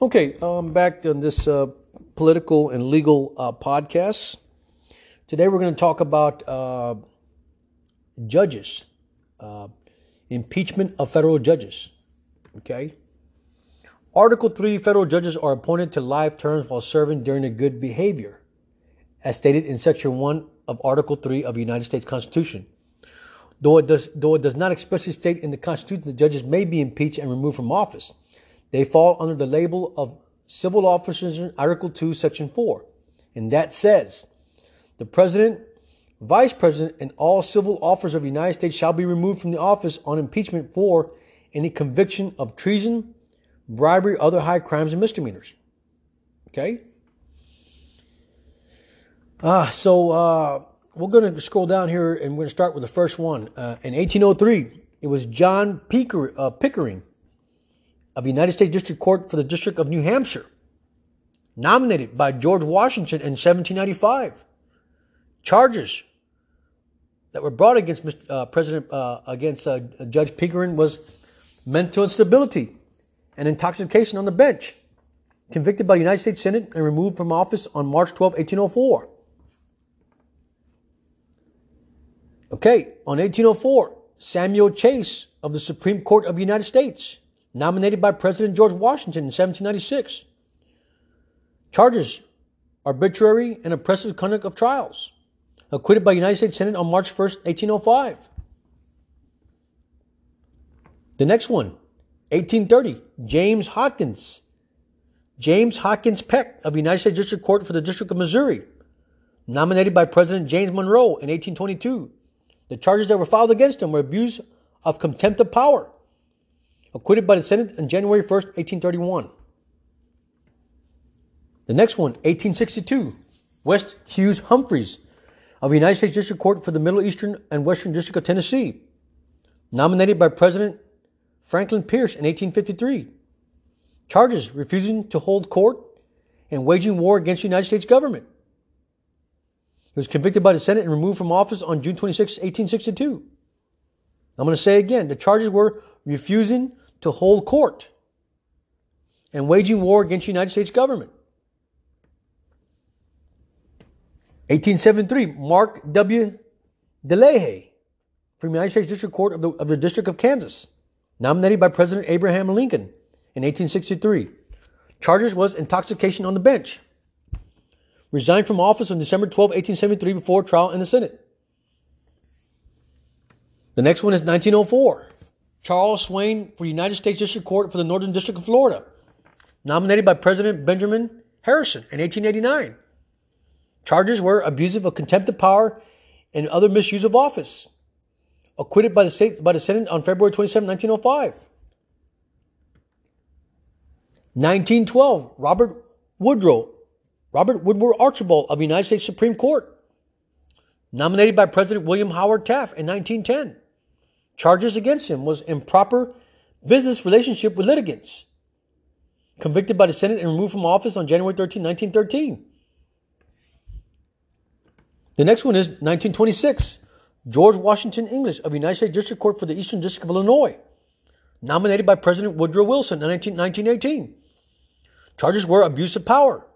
Okay, I'm back on this uh, political and legal uh, podcast. Today we're going to talk about uh, judges, uh, impeachment of federal judges. Okay. Article 3 federal judges are appointed to life terms while serving during a good behavior, as stated in Section 1 of Article 3 of the United States Constitution. Though it does, though it does not expressly state in the Constitution that judges may be impeached and removed from office, they fall under the label of civil officers in Article 2, Section 4. And that says the President, Vice President, and all civil officers of the United States shall be removed from the office on impeachment for any conviction of treason, bribery, other high crimes, and misdemeanors. Okay? Uh, so uh, we're going to scroll down here and we're going to start with the first one. Uh, in 1803, it was John uh, Pickering of the United States District Court for the District of New Hampshire, nominated by George Washington in 1795. Charges that were brought against uh, President uh, against uh, Judge Pickering was mental instability and intoxication on the bench. Convicted by the United States Senate and removed from office on March 12, 1804. Okay, on 1804, Samuel Chase of the Supreme Court of the United States nominated by President George Washington in 1796. Charges arbitrary and oppressive conduct of trials. Acquitted by United States Senate on March 1st, 1805. The next one, 1830, James Hopkins. James Hopkins Peck of United States District Court for the District of Missouri, nominated by President James Monroe in 1822. The charges that were filed against him were abuse of contempt of power, acquitted by the Senate on January 1st, 1831. The next one, 1862, West Hughes Humphreys of the United States District Court for the Middle Eastern and Western District of Tennessee, nominated by President Franklin Pierce in 1853. Charges refusing to hold court and waging war against the United States government. He was convicted by the Senate and removed from office on June 26, 1862. I'm going to say again the charges were refusing to hold court and waging war against the United States government. 1873, Mark W. Delahay from the United States District Court of the, of the District of Kansas, nominated by President Abraham Lincoln in 1863. Charges was intoxication on the bench. Resigned from office on December 12, 1873, before trial in the Senate. The next one is 1904. Charles Swayne for United States District Court for the Northern District of Florida, nominated by President Benjamin Harrison in 1889. Charges were abusive of contempt of power and other misuse of office. Acquitted by the, state, by the Senate on February 27, 1905. 1912, Robert Woodrow, Robert Woodward Archibald of the United States Supreme Court, nominated by President William Howard Taft in 1910. Charges against him was improper business relationship with litigants. Convicted by the Senate and removed from office on January 13, 1913. The next one is 1926. George Washington English of the United States District Court for the Eastern District of Illinois. Nominated by President Woodrow Wilson in 1918. Charges were abuse of power.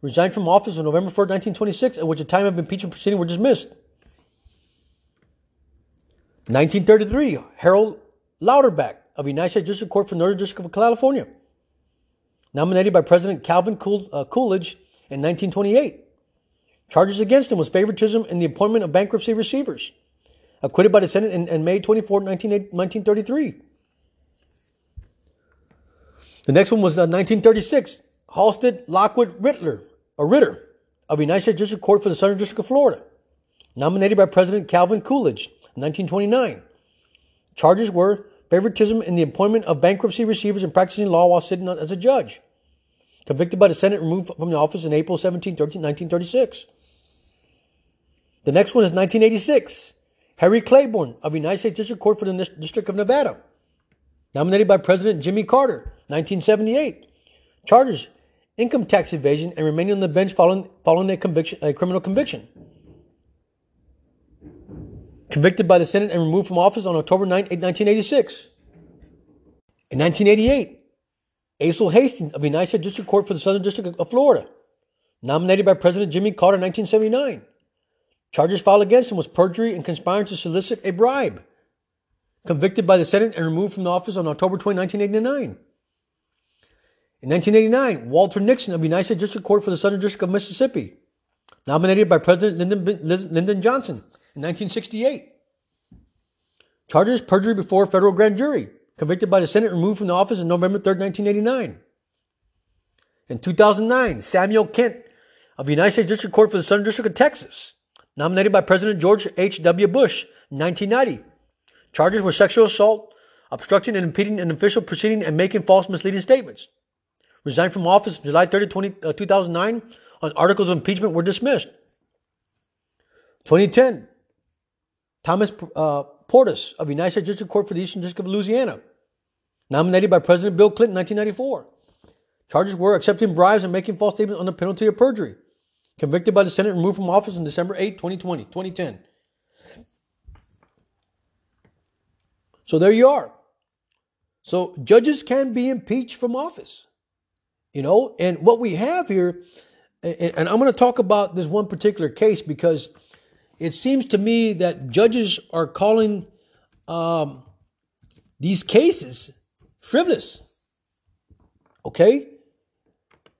Resigned from office on November 4, 1926, at which time of impeachment proceeding were dismissed. 1933, Harold Louderback of the United States District Court for Northern District of California, nominated by President Calvin uh, Coolidge in 1928. Charges against him was favoritism in the appointment of bankruptcy receivers, acquitted by the Senate in, in May 24, 1933. The next one was uh, 1936, Halsted Lockwood Rittler, a Ritter, of the United States District Court for the Southern District of Florida, nominated by President Calvin Coolidge 1929. Charges were favoritism in the appointment of bankruptcy receivers and practicing law while sitting as a judge. Convicted by the Senate, removed from the office in April 17, 1936. The next one is 1986. Harry Claiborne of the United States District Court for the District of Nevada. Nominated by President Jimmy Carter, 1978. Charges income tax evasion and remaining on the bench following, following a, conviction, a criminal conviction convicted by the Senate and removed from office on October 9, 1986. In 1988, Alcee Hastings of the United States District Court for the Southern District of Florida, nominated by President Jimmy Carter in 1979. Charges filed against him was perjury and conspiring to solicit a bribe. Convicted by the Senate and removed from office on October 20, 1989. In 1989, Walter Nixon of the United States District Court for the Southern District of Mississippi, nominated by President Lyndon, Lyndon Johnson in 1968. Charges perjury before a federal grand jury, convicted by the Senate, removed from the office on November 3, 1989. In 2009, Samuel Kent of the United States District Court for the Southern District of Texas, nominated by President George H.W. Bush in 1990. Charges were sexual assault, obstructing and impeding an official proceeding, and making false misleading statements resigned from office July 30, 20, uh, 2009 on articles of impeachment were dismissed. 2010, Thomas uh, Porteous of the United States District Court for the Eastern District of Louisiana, nominated by President Bill Clinton in 1994. Charges were accepting bribes and making false statements under penalty of perjury. Convicted by the Senate, removed from office on December 8, 2020, 2010. So there you are. So judges can be impeached from office. You know, and what we have here, and I'm going to talk about this one particular case because it seems to me that judges are calling um, these cases frivolous. Okay?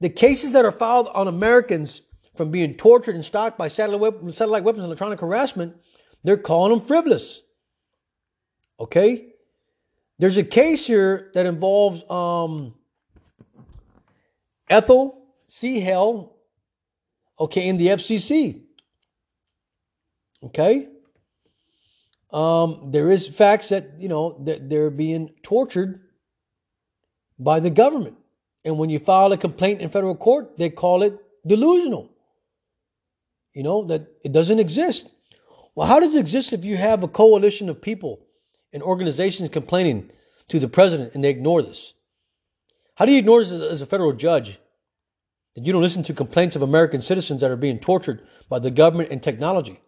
The cases that are filed on Americans from being tortured and stalked by satellite, satellite weapons and electronic harassment, they're calling them frivolous. Okay? There's a case here that involves um, Ethel C. Hale, okay, in the FCC. Okay? Um, there is facts that, you know, that they're being tortured by the government. And when you file a complaint in federal court, they call it delusional. You know, that it doesn't exist. Well, how does it exist if you have a coalition of people and organizations complaining to the president and they ignore this? How do you ignore this as a federal judge that you don't listen to complaints of American citizens that are being tortured by the government and technology.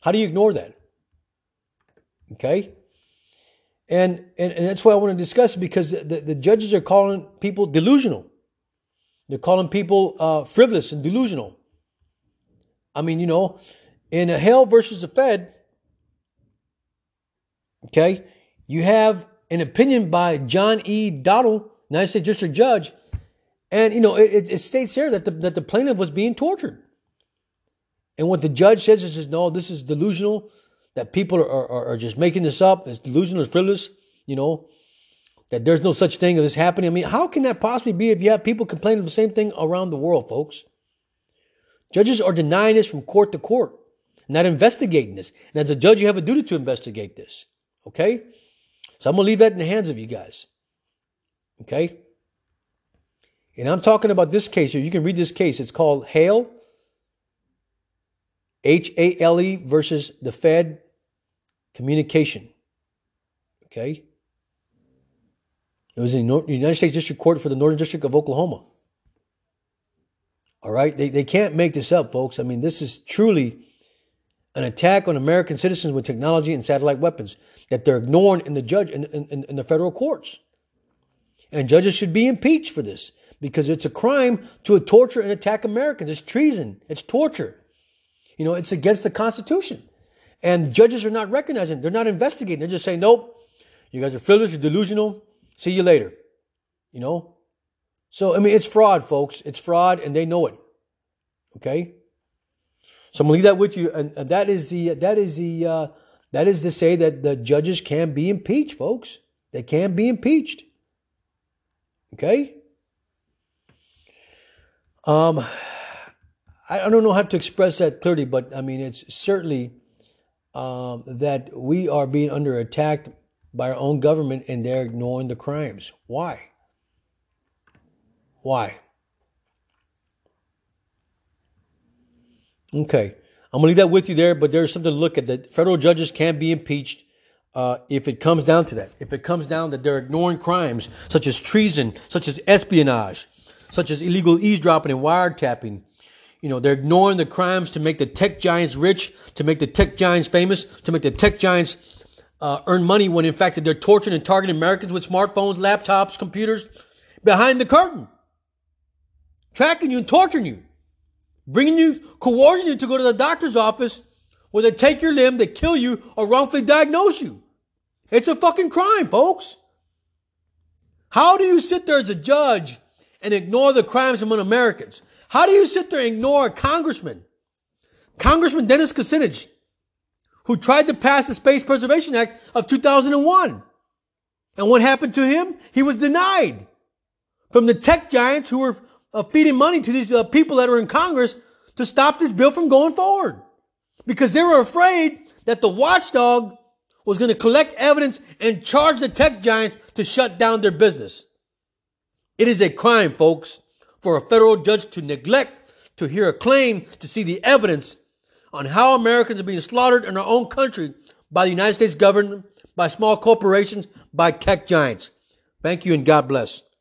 How do you ignore that? Okay? And, and, and that's why I want to discuss because the, the judges are calling people delusional. They're calling people uh, frivolous and delusional. I mean, you know, in a Hale versus the Fed, okay, you have an opinion by John E. Dowdell, United States District Judge, and you know, it, it states here that the that the plaintiff was being tortured. And what the judge says is, no, this is delusional. That people are, are, are just making this up. It's delusional, it's frivolous. You know, that there's no such thing as this happening. I mean, how can that possibly be if you have people complaining the same thing around the world, folks? Judges are denying this from court to court, not investigating this. And as a judge, you have a duty to investigate this. Okay? So I'm going to leave that in the hands of you guys. Okay? And I'm talking about this case here. You can read this case. It's called Hale, H A L E versus the Fed Communication. Okay? It was in the United States District Court for the Northern District of Oklahoma. All right? They, they can't make this up, folks. I mean, this is truly an attack on American citizens with technology and satellite weapons that they're ignoring in the judge in, in, in the federal courts. And judges should be impeached for this because it's a crime to torture and attack Americans. It's treason. It's torture. You know, it's against the Constitution. And judges are not recognizing. They're not investigating. They're just saying, nope, you guys are frivolous, you're delusional. See you later. You know? So, I mean, it's fraud, folks. It's fraud, and they know it. Okay? So I'm gonna leave that with you, and, and that is the that is the uh, that is to say that the judges can be impeached, folks. They can be impeached. Okay. Um, I don't know how to express that clearly, but I mean, it's certainly um, that we are being under attack by our own government and they're ignoring the crimes. Why? Why? Okay. I'm going to leave that with you there, but there's something to look at that federal judges can be impeached uh, if it comes down to that. If it comes down that they're ignoring crimes such as treason, such as espionage, such as illegal eavesdropping and wiretapping. You know, they're ignoring the crimes to make the tech giants rich, to make the tech giants famous, to make the tech giants uh, earn money when in fact they're torturing and targeting Americans with smartphones, laptops, computers, behind the curtain, tracking you and torturing you, bringing you, coercing you to go to the doctor's office where they take your limb, they kill you, or wrongfully diagnose you. It's a fucking crime, folks. How do you sit there as a judge and ignore the crimes among Americans? How do you sit there and ignore a congressman, Congressman Dennis Kucinich, who tried to pass the Space Preservation Act of 2001? And what happened to him? He was denied from the tech giants who were uh, feeding money to these uh, people that are in Congress to stop this bill from going forward because they were afraid that the watchdog was going to collect evidence and charge the tech giants to shut down their business. It is a crime, folks, for a federal judge to neglect to hear a claim to see the evidence on how Americans are being slaughtered in our own country by the United States government, by small corporations, by tech giants. Thank you and God bless.